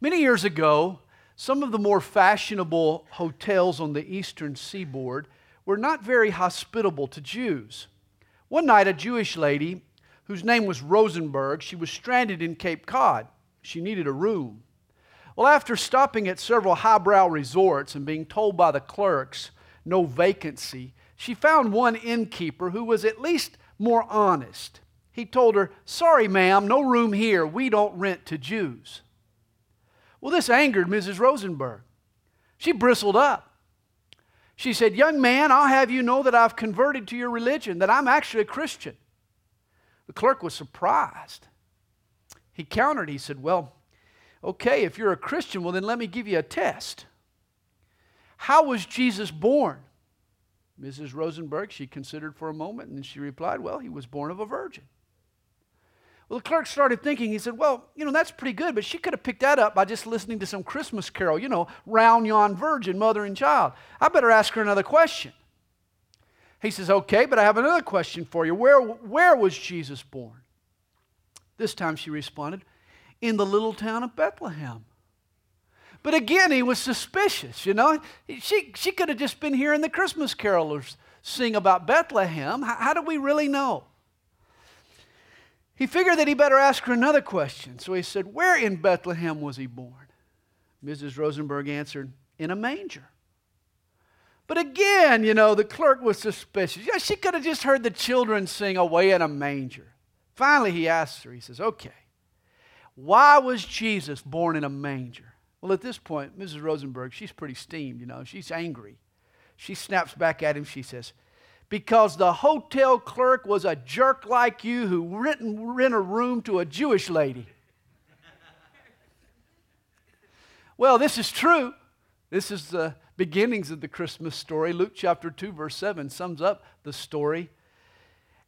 Many years ago, some of the more fashionable hotels on the eastern seaboard were not very hospitable to Jews. One night, a Jewish lady, whose name was Rosenberg, she was stranded in Cape Cod. She needed a room. Well, after stopping at several highbrow resorts and being told by the clerks no vacancy, she found one innkeeper who was at least more honest. He told her, Sorry, ma'am, no room here. We don't rent to Jews. Well, this angered Mrs. Rosenberg. She bristled up. She said, Young man, I'll have you know that I've converted to your religion, that I'm actually a Christian. The clerk was surprised. He countered. He said, Well, okay, if you're a Christian, well, then let me give you a test. How was Jesus born? Mrs. Rosenberg, she considered for a moment and then she replied, Well, he was born of a virgin. Well, the clerk started thinking, he said, Well, you know, that's pretty good, but she could have picked that up by just listening to some Christmas carol, you know, round yon virgin, mother and child. I better ask her another question. He says, Okay, but I have another question for you. Where, where was Jesus born? This time she responded, In the little town of Bethlehem. But again, he was suspicious, you know. She, she could have just been hearing the Christmas carolers sing about Bethlehem. How, how do we really know? He figured that he better ask her another question. So he said, Where in Bethlehem was he born? Mrs. Rosenberg answered, In a manger. But again, you know, the clerk was suspicious. Yeah, she could have just heard the children sing away in a manger. Finally, he asks her, he says, Okay, why was Jesus born in a manger? Well, at this point, Mrs. Rosenberg, she's pretty steamed, you know, she's angry. She snaps back at him. She says, because the hotel clerk was a jerk like you who rent, rent a room to a Jewish lady. well, this is true. This is the beginnings of the Christmas story. Luke chapter 2, verse 7 sums up the story.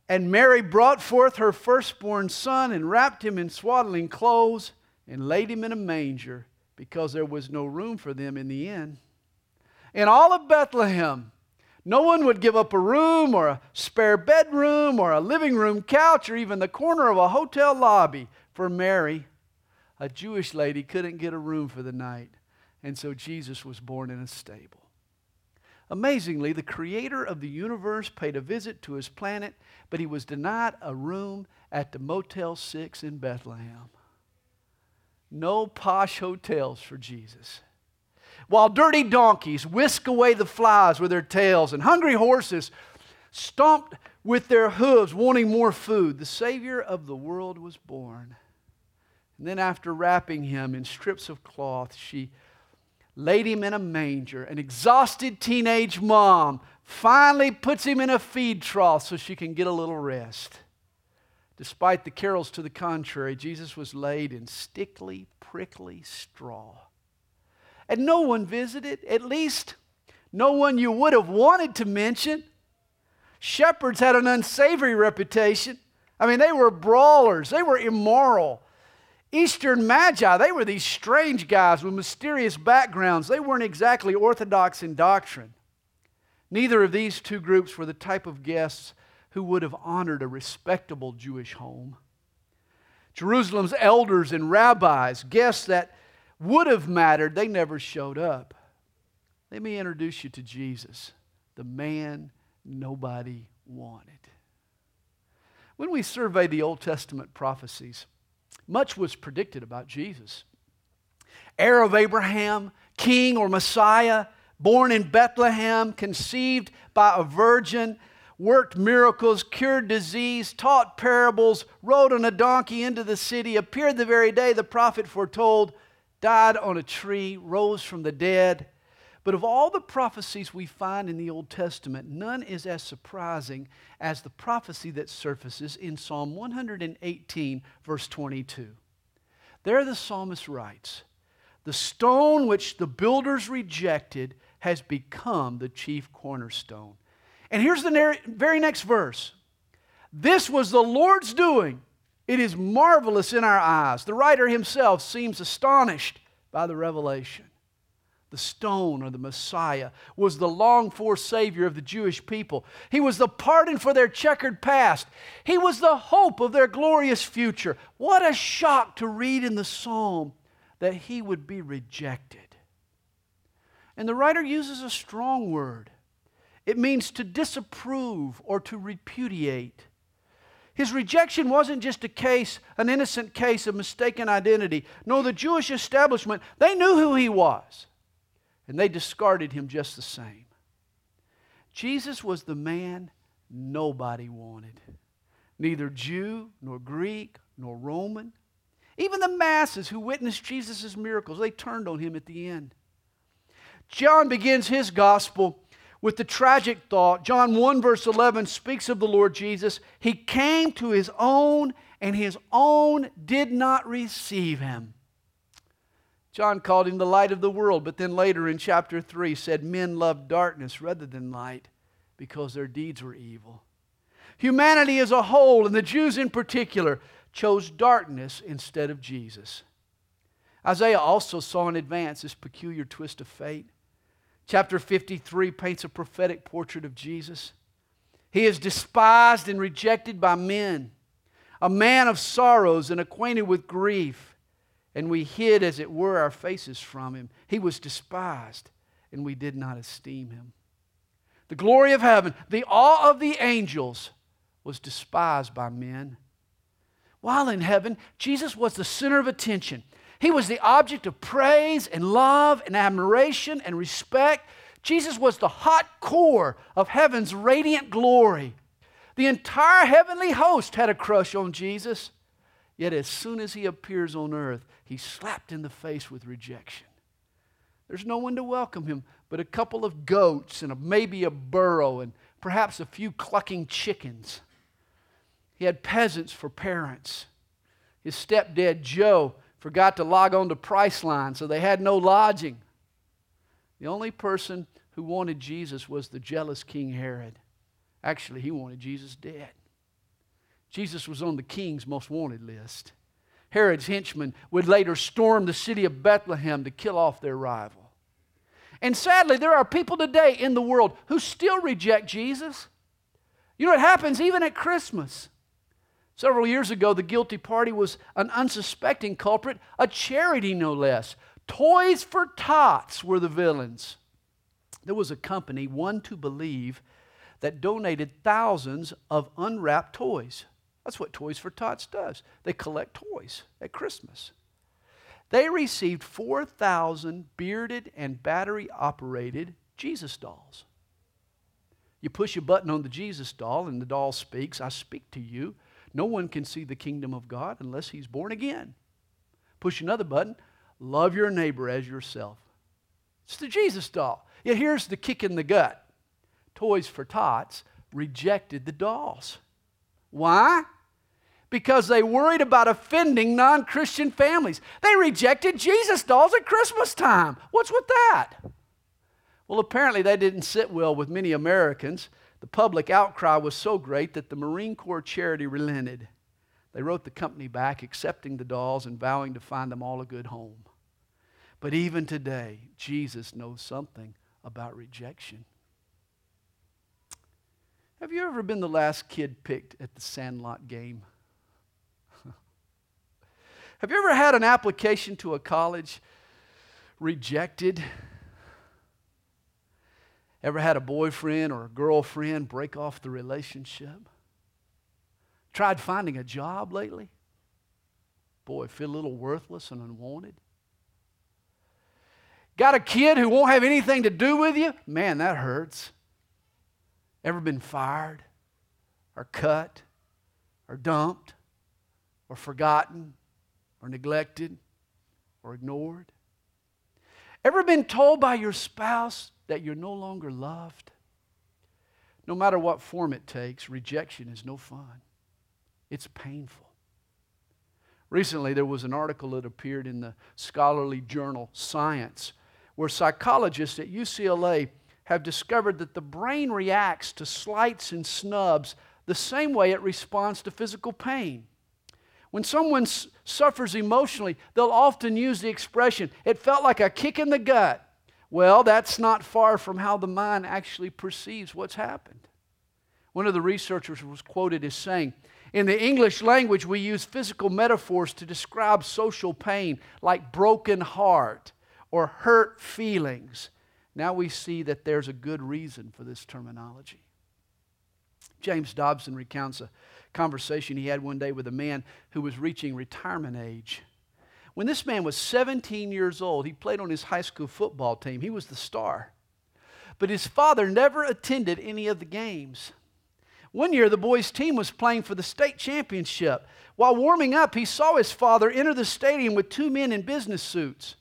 And Mary brought forth her firstborn son and wrapped him in swaddling clothes and laid him in a manger because there was no room for them in the inn. In all of Bethlehem, no one would give up a room or a spare bedroom or a living room couch or even the corner of a hotel lobby for Mary. A Jewish lady couldn't get a room for the night, and so Jesus was born in a stable. Amazingly, the creator of the universe paid a visit to his planet, but he was denied a room at the Motel 6 in Bethlehem. No posh hotels for Jesus while dirty donkeys whisk away the flies with their tails and hungry horses stomped with their hooves wanting more food, the Savior of the world was born. And then, after wrapping him in strips of cloth, she laid him in a manger. An exhausted teenage mom finally puts him in a feed trough so she can get a little rest. Despite the carols to the contrary, Jesus was laid in stickly, prickly straw and no one visited, at least no one you would have wanted to mention. Shepherds had an unsavory reputation. I mean, they were brawlers, they were immoral. Eastern Magi, they were these strange guys with mysterious backgrounds. They weren't exactly orthodox in doctrine. Neither of these two groups were the type of guests who would have honored a respectable Jewish home. Jerusalem's elders and rabbis, guests that would have mattered, they never showed up. Let me introduce you to Jesus, the man nobody wanted. When we survey the Old Testament prophecies, much was predicted about Jesus. Heir of Abraham, king or Messiah, born in Bethlehem, conceived by a virgin, worked miracles, cured disease, taught parables, rode on a donkey into the city, appeared the very day the prophet foretold, died on a tree, rose from the dead. But of all the prophecies we find in the Old Testament, none is as surprising as the prophecy that surfaces in Psalm 118, verse 22. There the psalmist writes, The stone which the builders rejected has become the chief cornerstone. And here's the very next verse This was the Lord's doing it is marvelous in our eyes. The writer himself seems astonished by the revelation. The stone or the Messiah was the longed for Savior of the Jewish people. He was the pardon for their checkered past. He was the hope of their glorious future. What a shock to read in the psalm that he would be rejected. And the writer uses a strong word. It means to disapprove or to repudiate. His rejection wasn't just a case, an innocent case of mistaken identity. No, the Jewish establishment, they knew who he was, and they discarded him just the same. Jesus was the man nobody wanted. Neither Jew, nor Greek, nor Roman. Even the masses who witnessed Jesus' miracles, they turned on him at the end. John begins his gospel with the tragic thought. John 1, verse 11 speaks of the Lord Jesus. He came to his own, and his own did not receive him. John called him the light of the world, but then later in chapter 3 said, Men loved darkness rather than light because their deeds were evil. Humanity as a whole, and the Jews in particular, chose darkness instead of Jesus. Isaiah also saw in advance this peculiar twist of fate. Chapter 53 paints a prophetic portrait of Jesus. He is despised and rejected by men, a man of sorrows and acquainted with grief, and we hid, as it were, our faces from him. He was despised, and we did not esteem him the glory of heaven, the awe of the angels was despised by men. While in heaven, Jesus was the center of attention. He was the object of praise and love and admiration and respect. Jesus was the hot core of heaven's radiant glory. The entire heavenly host had a crush on Jesus. Yet, as soon as he appears on earth, he's slapped in the face with rejection. There's no one to welcome him but a couple of goats and a, maybe a burro and perhaps a few clucking chickens. He had peasants for parents. His stepdad, Joe, forgot to log on to Priceline, so they had no lodging. The only person who wanted Jesus was the jealous King Herod. Actually, he wanted Jesus dead. Jesus was on the king's most wanted list. Herod's henchmen would later storm the city of Bethlehem to kill off their rival. And sadly, there are people today in the world who still reject Jesus. You know what happens even at Christmas? Several years ago, the guilty party was an unsuspecting culprit, a charity no less. Toys for Tots were the villains. There was a company, one to believe, that donated thousands of unwrapped toys. That's what Toys for Tots does. They collect toys at Christmas. They received 4,000 bearded and battery operated Jesus dolls. You push a button on the Jesus doll, and the doll speaks, I speak to you. No one can see the kingdom of God unless he's born again. Push another button, love your neighbor as yourself. It's the Jesus doll. Yet here's the kick in the gut Toys for Tots rejected the dolls. Why? because they worried about offending non Christian families. They rejected Jesus dolls at Christmas time. What's with that? Well, apparently, they didn't sit well with many Americans. The public outcry was so great that the Marine Corps charity relented. They wrote the company back, accepting the dolls and vowing to find them all a good home. But even today, Jesus knows something about rejection. Have you ever been the last kid picked at the Sandlot game? Have you ever had an application to a college rejected? Ever had a boyfriend or a girlfriend break off the relationship? Tried finding a job lately? Boy, feel a little worthless and unwanted. Got a kid who won't have anything to do with you? Man, that hurts. Ever been fired or cut or dumped or forgotten or neglected or ignored? Ever been told by your spouse that you're no longer loved? No matter what form it takes, rejection is no fun. It's painful. Recently, there was an article that appeared in the scholarly journal Science where psychologists at UCLA have discovered that the brain reacts to slights and snubs the same way it responds to physical pain. When someone s- suffers emotionally, they'll often use the expression, it felt like a kick in the gut. Well, that's not far from how the mind actually perceives what's happened. One of the researchers was quoted as saying, In the English language, we use physical metaphors to describe social pain, like broken heart or hurt feelings. Now we see that there's a good reason for this terminology. James Dobson recounts a conversation he had one day with a man who was reaching retirement age. When this man was 17 years old, he played on his high school football team. He was the star. But his father never attended any of the games. One year, the boys' team was playing for the state championship. While warming up, he saw his father enter the stadium with two men in business suits.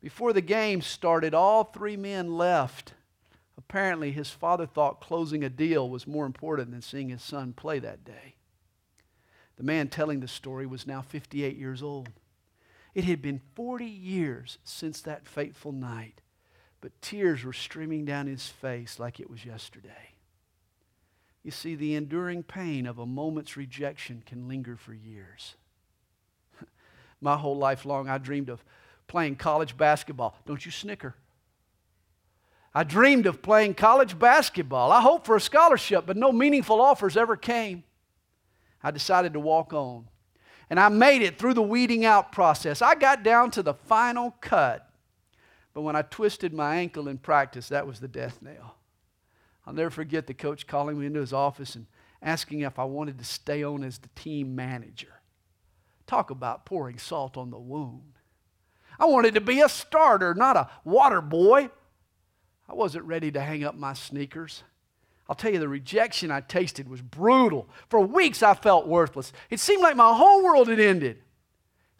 Before the game started, all three men left. Apparently, his father thought closing a deal was more important than seeing his son play that day. The man telling the story was now 58 years old. It had been 40 years since that fateful night, but tears were streaming down his face like it was yesterday. You see, the enduring pain of a moment's rejection can linger for years. My whole life long, I dreamed of playing college basketball. Don't you snicker. I dreamed of playing college basketball. I hoped for a scholarship, but no meaningful offers ever came. I decided to walk on. And I made it through the weeding out process. I got down to the final cut. But when I twisted my ankle in practice, that was the death nail. I'll never forget the coach calling me into his office and asking if I wanted to stay on as the team manager. Talk about pouring salt on the wound. I wanted to be a starter, not a water boy. I wasn't ready to hang up my sneakers. I'll tell you, the rejection I tasted was brutal. For weeks, I felt worthless. It seemed like my whole world had ended.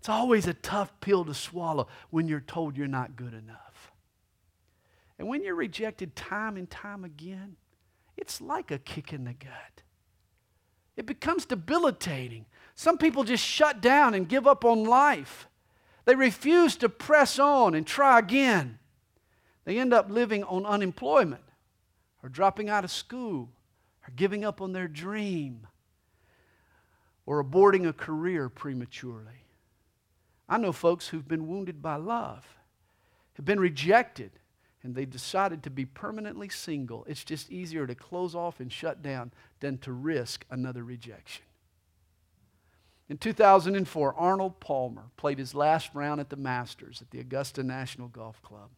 It's always a tough pill to swallow when you're told you're not good enough. And when you're rejected time and time again, it's like a kick in the gut. It becomes debilitating. Some people just shut down and give up on life. They refuse to press on and try again. They end up living on unemployment or dropping out of school or giving up on their dream or aborting a career prematurely. I know folks who've been wounded by love, have been rejected, and they decided to be permanently single. It's just easier to close off and shut down than to risk another rejection. In 2004, Arnold Palmer played his last round at the Masters at the Augusta National Golf Club.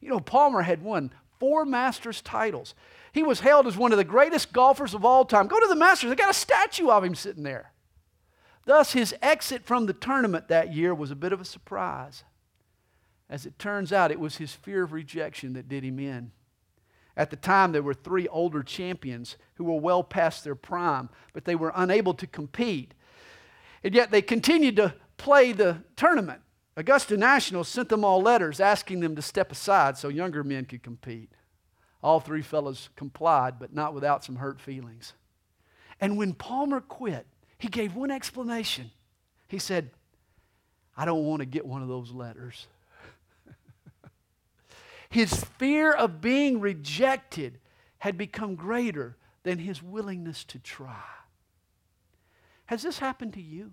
You know, Palmer had won four Masters titles. He was hailed as one of the greatest golfers of all time. Go to the Masters, they got a statue of him sitting there. Thus, his exit from the tournament that year was a bit of a surprise. As it turns out, it was his fear of rejection that did him in. At the time, there were three older champions who were well past their prime, but they were unable to compete and yet they continued to play the tournament. Augusta National sent them all letters asking them to step aside so younger men could compete. All three fellows complied, but not without some hurt feelings. And when Palmer quit, he gave one explanation. He said, I don't want to get one of those letters. his fear of being rejected had become greater than his willingness to try. Has this happened to you?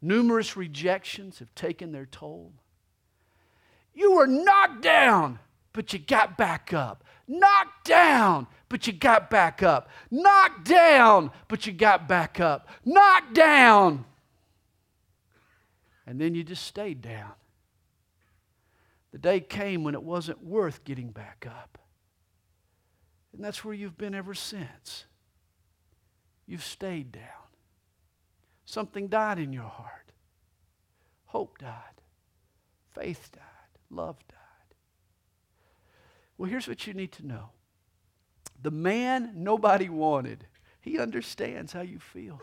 Numerous rejections have taken their toll. You were knocked down, but you got back up. Knocked down, but you got back up. Knocked down, but you got back up. Knocked down. And then you just stayed down. The day came when it wasn't worth getting back up. And that's where you've been ever since. You've stayed down. Something died in your heart. Hope died. Faith died. Love died. Well, here's what you need to know the man nobody wanted, he understands how you feel.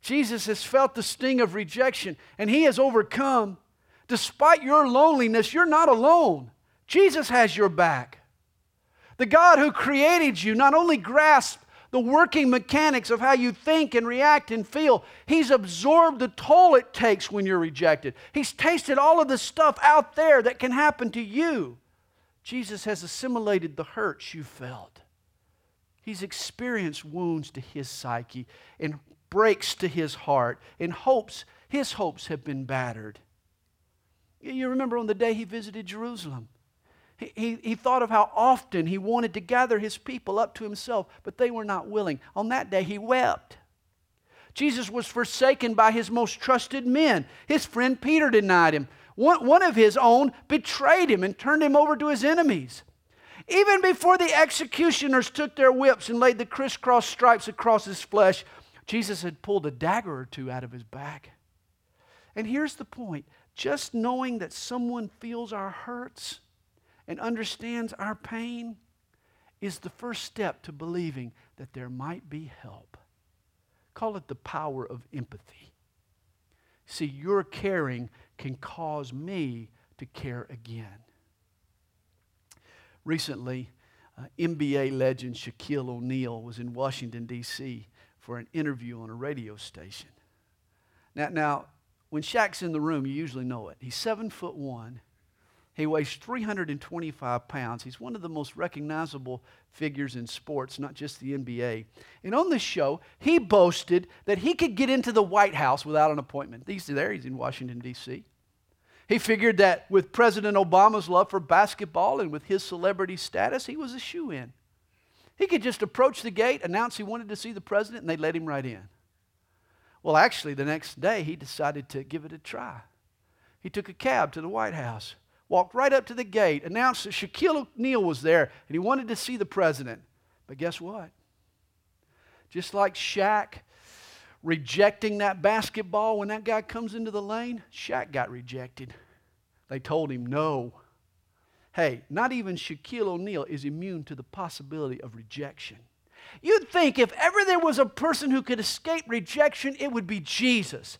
Jesus has felt the sting of rejection and he has overcome. Despite your loneliness, you're not alone. Jesus has your back. The God who created you not only grasps the working mechanics of how you think and react and feel. He's absorbed the toll it takes when you're rejected. He's tasted all of the stuff out there that can happen to you. Jesus has assimilated the hurts you felt. He's experienced wounds to his psyche and breaks to his heart and hopes, his hopes have been battered. You remember on the day he visited Jerusalem, He, he, thought of how often he wanted to gather his people up to himself, but they were not willing. On that day, he wept. Jesus was forsaken by his most trusted men. His friend Peter denied him. One, one of his own betrayed him and turned him over to his enemies. Even before the executioners took their whips and laid the crisscross stripes across his flesh, Jesus had pulled a dagger or two out of his back. And here's the point just knowing that someone feels our hurts and understands our pain is the first step to believing that there might be help. Call it the power of empathy. See, your caring can cause me to care again. Recently, uh, NBA legend Shaquille O'Neal was in Washington, D.C. for an interview on a radio station. Now, now, when Shaq's in the room, you usually know it. He's seven foot one. He weighs 325 pounds. He's one of the most recognizable figures in sports, not just the NBA. And on this show, he boasted that he could get into the White House without an appointment. He's there, he's in Washington, D.C. He figured that with President Obama's love for basketball and with his celebrity status, he was a shoe in. He could just approach the gate, announce he wanted to see the president, and they'd let him right in. Well, actually, the next day, he decided to give it a try. He took a cab to the White House, walked right up to the gate, announced that Shaquille O'Neal was there, and he wanted to see the president. But guess what? Just like Shaq rejecting that basketball when that guy comes into the lane, Shaq got rejected. They told him no. Hey, not even Shaquille O'Neal is immune to the possibility of rejection. You'd think if ever there was a person who could escape rejection, it would be Jesus.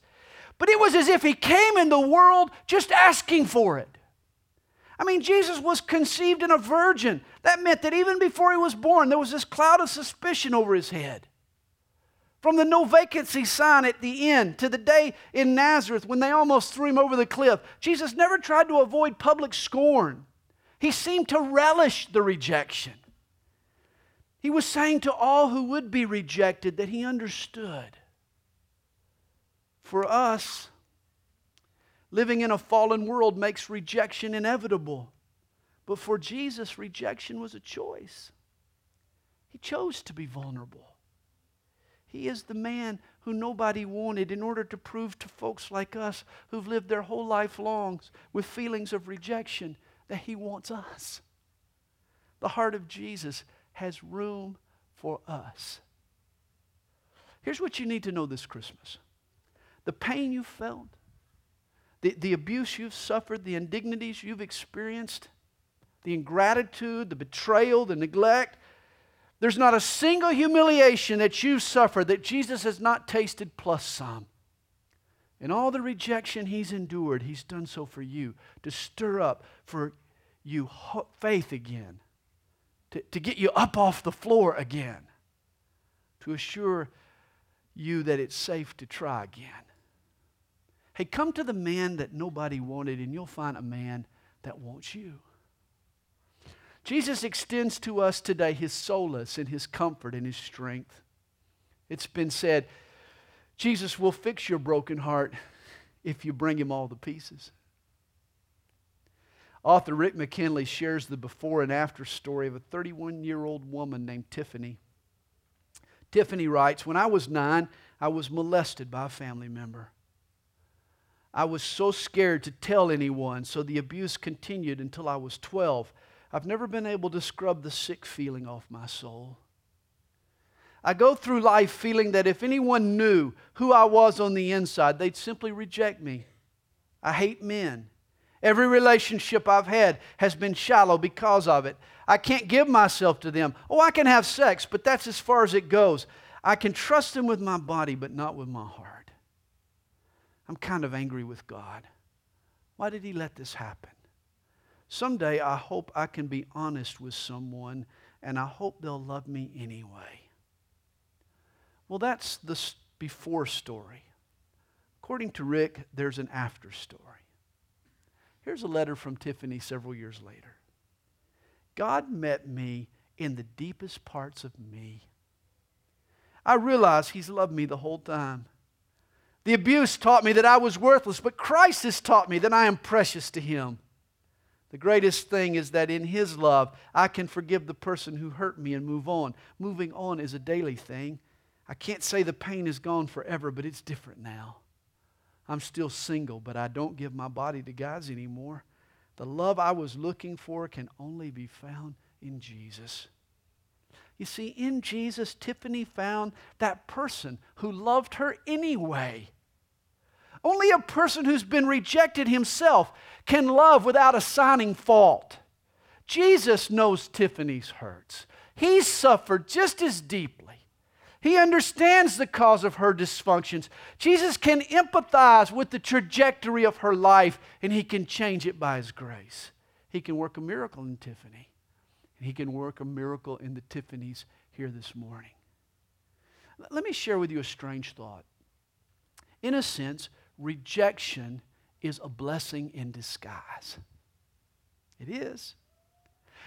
But it was as if he came in the world just asking for it. I mean, Jesus was conceived in a virgin. That meant that even before he was born, there was this cloud of suspicion over his head. From the no vacancy sign at the end to the day in Nazareth when they almost threw him over the cliff, Jesus never tried to avoid public scorn. He seemed to relish the rejection. He was saying to all who would be rejected that he understood. For us, living in a fallen world makes rejection inevitable. But for Jesus, rejection was a choice. He chose to be vulnerable. He is the man who nobody wanted in order to prove to folks like us who've lived their whole life long with feelings of rejection that He wants us. The heart of Jesus has room for us. Here's what you need to know this Christmas the pain you felt, the, the abuse you've suffered, the indignities you've experienced, the ingratitude, the betrayal, the neglect, there's not a single humiliation that you've suffered that Jesus has not tasted plus some. And all the rejection he's endured, he's done so for you to stir up for you faith again, to, to get you up off the floor again, to assure you that it's safe to try again. Hey, come to the man that nobody wanted, and you'll find a man that wants you. Jesus extends to us today his solace and his comfort and his strength. It's been said, Jesus will fix your broken heart if you bring him all the pieces. Author Rick McKinley shares the before and after story of a 31 year old woman named Tiffany. Tiffany writes When I was nine, I was molested by a family member. I was so scared to tell anyone, so the abuse continued until I was 12 I've never been able to scrub the sick feeling off my soul. I go through life feeling that if anyone knew who I was on the inside, they'd simply reject me. I hate men. Every relationship I've had has been shallow because of it. I can't give myself to them. Oh, I can have sex, but that's as far as it goes. I can trust them with my body, but not with my heart. I'm kind of angry with God. Why did He let this happen? Someday I hope I can be honest with someone and I hope they'll love me anyway. Well, that's the before story. According to Rick, there's an after story. Here's a letter from Tiffany several years later. God met me in the deepest parts of me. I realize He's loved me the whole time. The abuse taught me that I was worthless, but Christ has taught me that I am precious to Him. The greatest thing is that in His love, I can forgive the person who hurt me and move on. Moving on is a daily thing. I can't say the pain is gone forever, but it's different now. I'm still single, but I don't give my body to guys anymore. The love I was looking for can only be found in Jesus. You see, in Jesus, Tiffany found that person who loved her anyway. Only a person who's been rejected himself can love without assigning fault. Jesus knows Tiffany's hurts. He suffered just as deeply. He understands the cause of her dysfunctions. Jesus can empathize with the trajectory of her life and he can change it by his grace. He can work a miracle in Tiffany. And he can work a miracle in the Tiffany's here this morning. Let me share with you a strange thought. In a sense, rejection is a blessing in disguise. It is.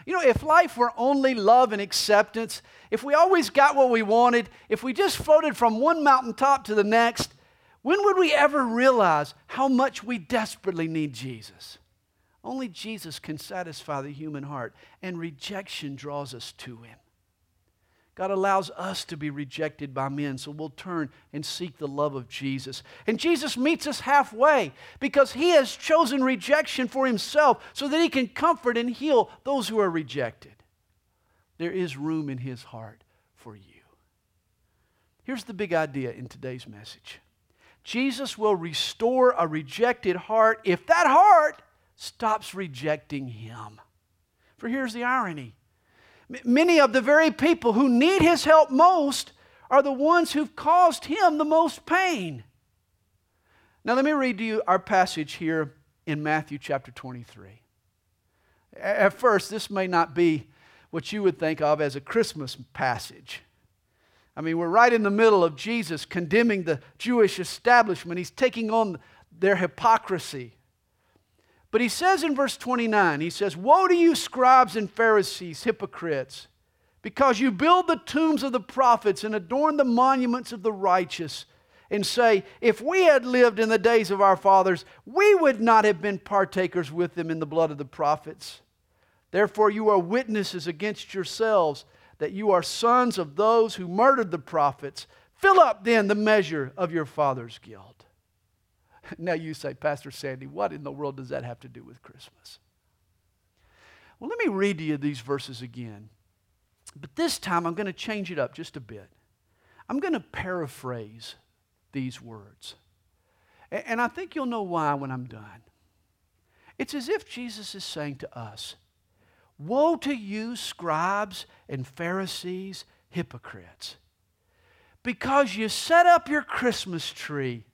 You know, if life were only love and acceptance, if we always got what we wanted, if we just floated from one mountaintop to the next, when would we ever realize how much we desperately need Jesus? Only Jesus can satisfy the human heart, and rejection draws us to Him. God allows us to be rejected by men, so we'll turn and seek the love of Jesus. And Jesus meets us halfway because he has chosen rejection for himself so that he can comfort and heal those who are rejected. There is room in his heart for you. Here's the big idea in today's message Jesus will restore a rejected heart if that heart stops rejecting him. For here's the irony Many of the very people who need his help most are the ones who've caused him the most pain. Now, let me read to you our passage here in Matthew chapter 23. At first, this may not be what you would think of as a Christmas passage. I mean, we're right in the middle of Jesus condemning the Jewish establishment. He's taking on their hypocrisy. But he says in verse 29, he says, Woe to you, scribes and Pharisees, hypocrites, because you build the tombs of the prophets and adorn the monuments of the righteous, and say, If we had lived in the days of our fathers, we would not have been partakers with them in the blood of the prophets. Therefore, you are witnesses against yourselves that you are sons of those who murdered the prophets. Fill up then the measure of your father's guilt. Now you say, Pastor Sandy, what in the world does that have to do with Christmas? Well, let me read to you these verses again. But this time I'm going to change it up just a bit. I'm going to paraphrase these words. And I think you'll know why when I'm done. It's as if Jesus is saying to us, Woe to you, scribes and Pharisees, hypocrites, because you set up your Christmas tree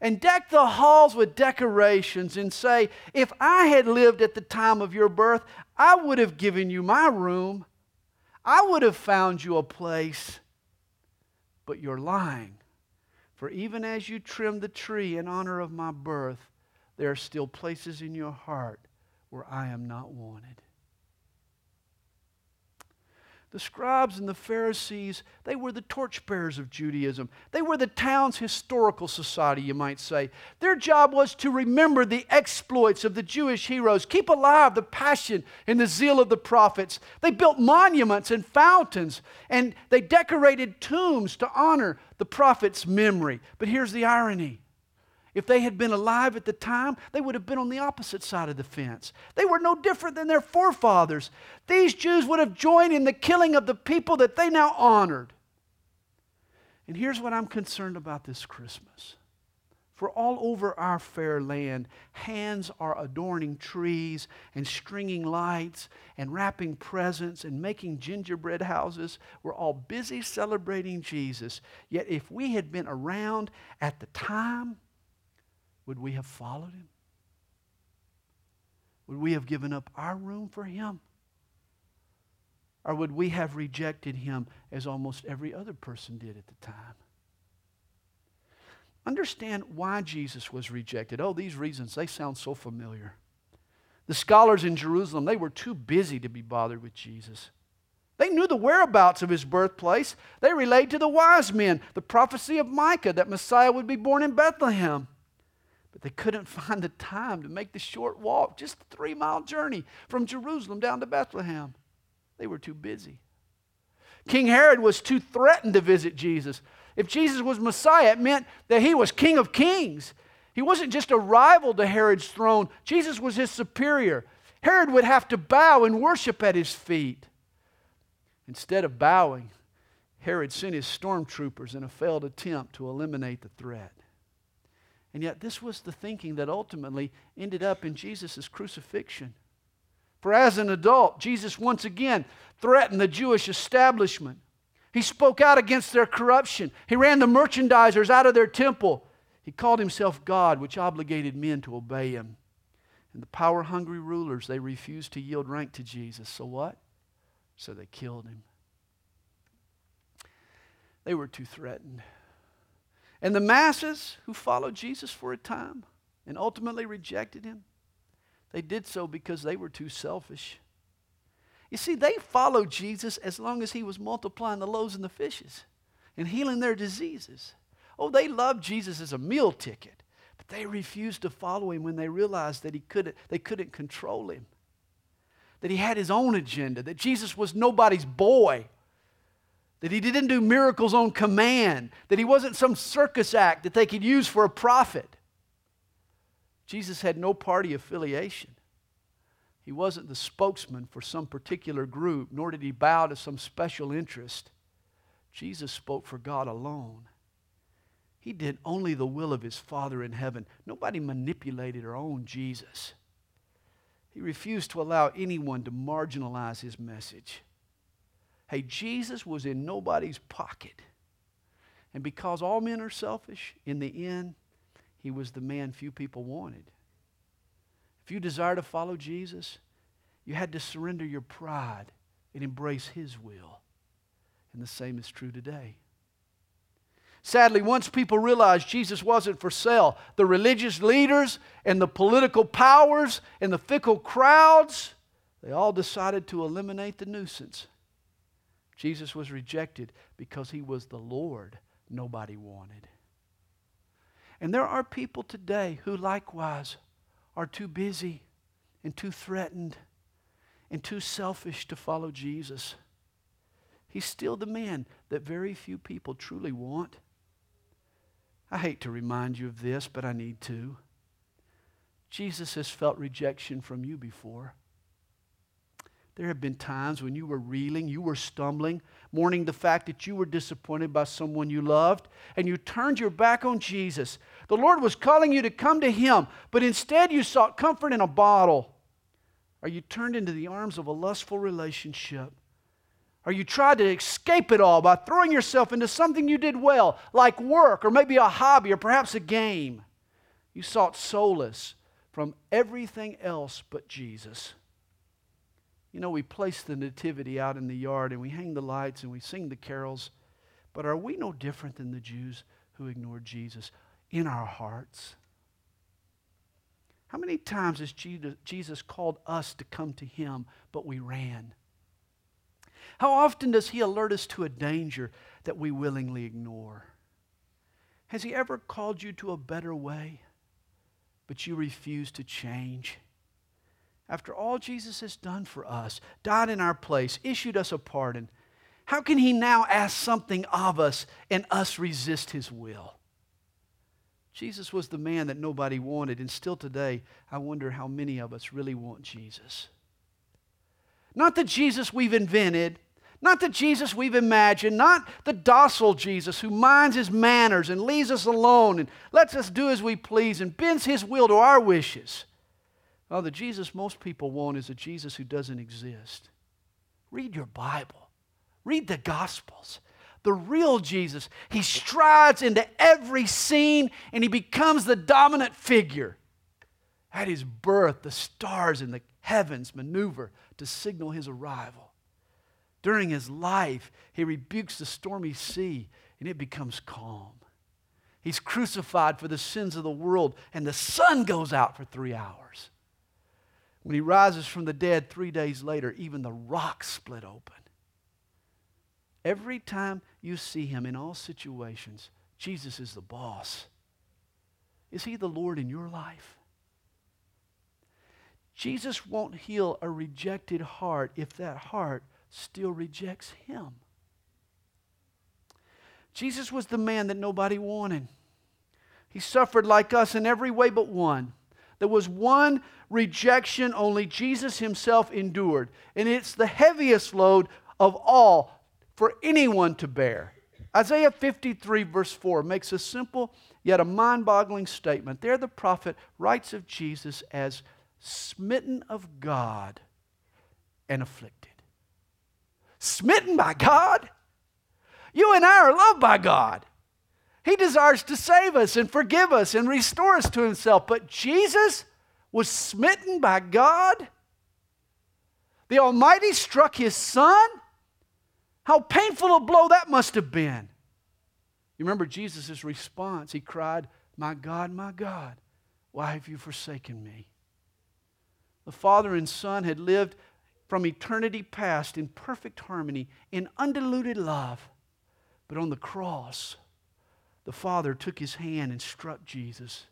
and deck the halls with decorations and say, If I had lived at the time of your birth, I would have given you my room. I would have found you a place. But you're lying. For even as you trim the tree in honor of my birth, there are still places in your heart where I am not wanted. The scribes and the Pharisees, they were the torchbearers of Judaism. They were the town's historical society, you might say. Their job was to remember the exploits of the Jewish heroes, keep alive the passion and the zeal of the prophets. They built monuments and fountains, and they decorated tombs to honor the prophet's memory. But here's the irony if they had been alive at the time, they would have been on the opposite side of the fence. They were no different than their forefathers. These Jews would have joined in the killing of the people that they now honored. And here's what I'm concerned about this Christmas. For all over our fair land, hands are adorning trees and stringing lights and wrapping presents and making gingerbread houses. We're all busy celebrating Jesus. Yet, if we had been around at the time, would we have followed him? Would we have given up our room for him? Or would we have rejected him as almost every other person did at the time? Understand why Jesus was rejected. Oh, these reasons, they sound so familiar. The scholars in Jerusalem, they were too busy to be bothered with Jesus. They knew the whereabouts of his birthplace. They relayed to the wise men the prophecy of Micah that Messiah would be born in Bethlehem. They couldn't find the time to make the short walk, just a three mile journey from Jerusalem down to Bethlehem. They were too busy. King Herod was too threatened to visit Jesus. If Jesus was Messiah, it meant that he was King of Kings. He wasn't just a rival to Herod's throne, Jesus was his superior. Herod would have to bow and worship at his feet. Instead of bowing, Herod sent his stormtroopers in a failed attempt to eliminate the threat. And yet, this was the thinking that ultimately ended up in Jesus' crucifixion. For as an adult, Jesus once again threatened the Jewish establishment. He spoke out against their corruption. He ran the merchandisers out of their temple. He called himself God, which obligated men to obey him. And the power hungry rulers, they refused to yield rank to Jesus. So what? So they killed him. They were too threatened. And the masses who followed Jesus for a time and ultimately rejected him, they did so because they were too selfish. You see, they followed Jesus as long as he was multiplying the loaves and the fishes and healing their diseases. Oh, they loved Jesus as a meal ticket, but they refused to follow him when they realized that he couldn't, they couldn't control him, that he had his own agenda, that Jesus was nobody's boy that he didn't do miracles on command, that he wasn't some circus act that they could use for a profit. Jesus had no party affiliation. He wasn't the spokesman for some particular group, nor did he bow to some special interest. Jesus spoke for God alone. He did only the will of his Father in heaven. Nobody manipulated or owned Jesus. He refused to allow anyone to marginalize his message. Hey, Jesus was in nobody's pocket. And because all men are selfish, in the end, he was the man few people wanted. If you desire to follow Jesus, you had to surrender your pride and embrace his will. And the same is true today. Sadly, once people realized Jesus wasn't for sale, the religious leaders and the political powers and the fickle crowds, they all decided to eliminate the nuisance Jesus was rejected because he was the Lord nobody wanted. And there are people today who likewise are too busy and too threatened and too selfish to follow Jesus. He's still the man that very few people truly want. I hate to remind you of this, but I need to. Jesus has felt rejection from you before. There have been times when you were reeling, you were stumbling, mourning the fact that you were disappointed by someone you loved, and you turned your back on Jesus. The Lord was calling you to come to Him, but instead you sought comfort in a bottle. Or you turned into the arms of a lustful relationship. Or you tried to escape it all by throwing yourself into something you did well, like work, or maybe a hobby, or perhaps a game. You sought solace from everything else but Jesus. You know, we place the nativity out in the yard and we hang the lights and we sing the carols, but are we no different than the Jews who ignored Jesus in our hearts? How many times has Jesus called us to come to him, but we ran? How often does he alert us to a danger that we willingly ignore? Has he ever called you to a better way, but you refuse to change? After all Jesus has done for us, died in our place, issued us a pardon, how can he now ask something of us and us resist his will? Jesus was the man that nobody wanted, and still today, I wonder how many of us really want Jesus. Not the Jesus we've invented, not the Jesus we've imagined, not the docile Jesus who minds his manners and leaves us alone and lets us do as we please and bends his will to our wishes. Well, the Jesus most people want is a Jesus who doesn't exist. Read your Bible, read the Gospels. The real Jesus, he strides into every scene and he becomes the dominant figure. At his birth, the stars in the heavens maneuver to signal his arrival. During his life, he rebukes the stormy sea and it becomes calm. He's crucified for the sins of the world, and the sun goes out for three hours. When he rises from the dead three days later, even the rocks split open. Every time you see him in all situations, Jesus is the boss. Is He the Lord in your life? Jesus won't heal a rejected heart if that heart still rejects Him. Jesus was the man that nobody wanted. He suffered like us in every way but one. There was one rejection only Jesus himself endured, and it's the heaviest load of all for anyone to bear. Isaiah 53, verse 4, makes a simple yet a mind boggling statement. There, the prophet writes of Jesus as smitten of God and afflicted. Smitten by God? You and I are loved by God. He desires to save us and forgive us and restore us to Himself. But Jesus was smitten by God. The Almighty struck His Son. How painful a blow that must have been. You remember Jesus' response. He cried, My God, my God, why have you forsaken me? The Father and Son had lived from eternity past in perfect harmony, in undiluted love. But on the cross, the Father took his hand and struck Jesus.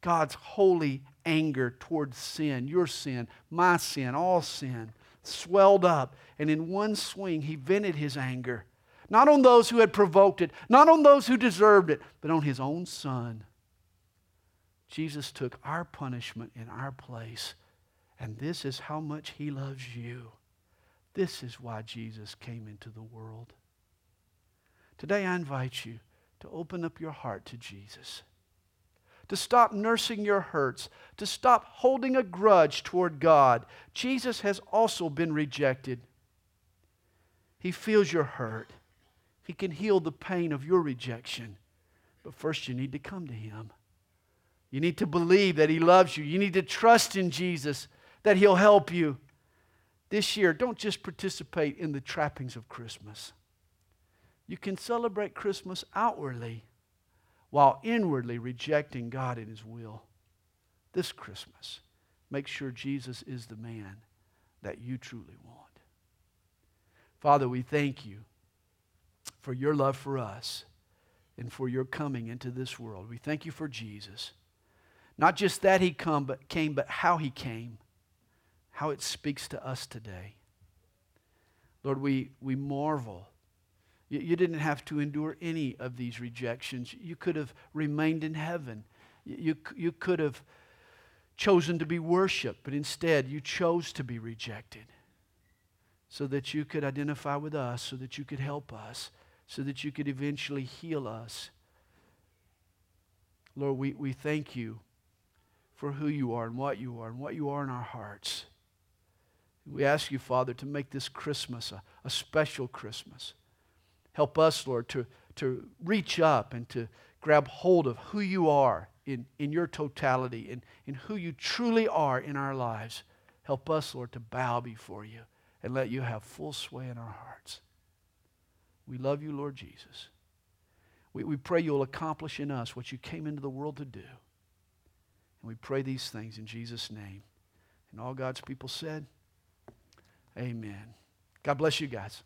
God's holy anger towards sin, your sin, my sin, all sin, swelled up. And in one swing, he vented his anger, not on those who had provoked it, not on those who deserved it, but on his own son. Jesus took our punishment in our place. And this is how much he loves you. This is why Jesus came into the world. Today, I invite you to open up your heart to Jesus, to stop nursing your hurts, to stop holding a grudge toward God. Jesus has also been rejected. He feels your hurt. He can heal the pain of your rejection. But first, you need to come to Him. You need to believe that He loves you. You need to trust in Jesus that He'll help you. This year, don't just participate in the trappings of Christmas. You can celebrate Christmas outwardly while inwardly rejecting God and His will. This Christmas, make sure Jesus is the man that you truly want. Father, we thank you for your love for us and for your coming into this world. We thank you for Jesus. Not just that he come, but came, but how he came, how it speaks to us today. Lord, we, we marvel you, you didn't have to endure any of these rejections. You could have remained in heaven. You, you, could have chosen to be worshiped, but instead you chose to be rejected so that you could identify with us, so that you could help us, so that you could eventually heal us. Lord, we, we thank you for who you are and what you are and what you are in our hearts. We ask you, Father, to make this Christmas a, a special Christmas. Help us, Lord, to, to reach up and to grab hold of who you are in, in your totality and in who you truly are in our lives. Help us, Lord, to bow before you and let you have full sway in our hearts. We love you, Lord Jesus. We, we pray you'll accomplish in us what you came into the world to do. And we pray these things in Jesus' name. And all God's people said, Amen. God bless you guys.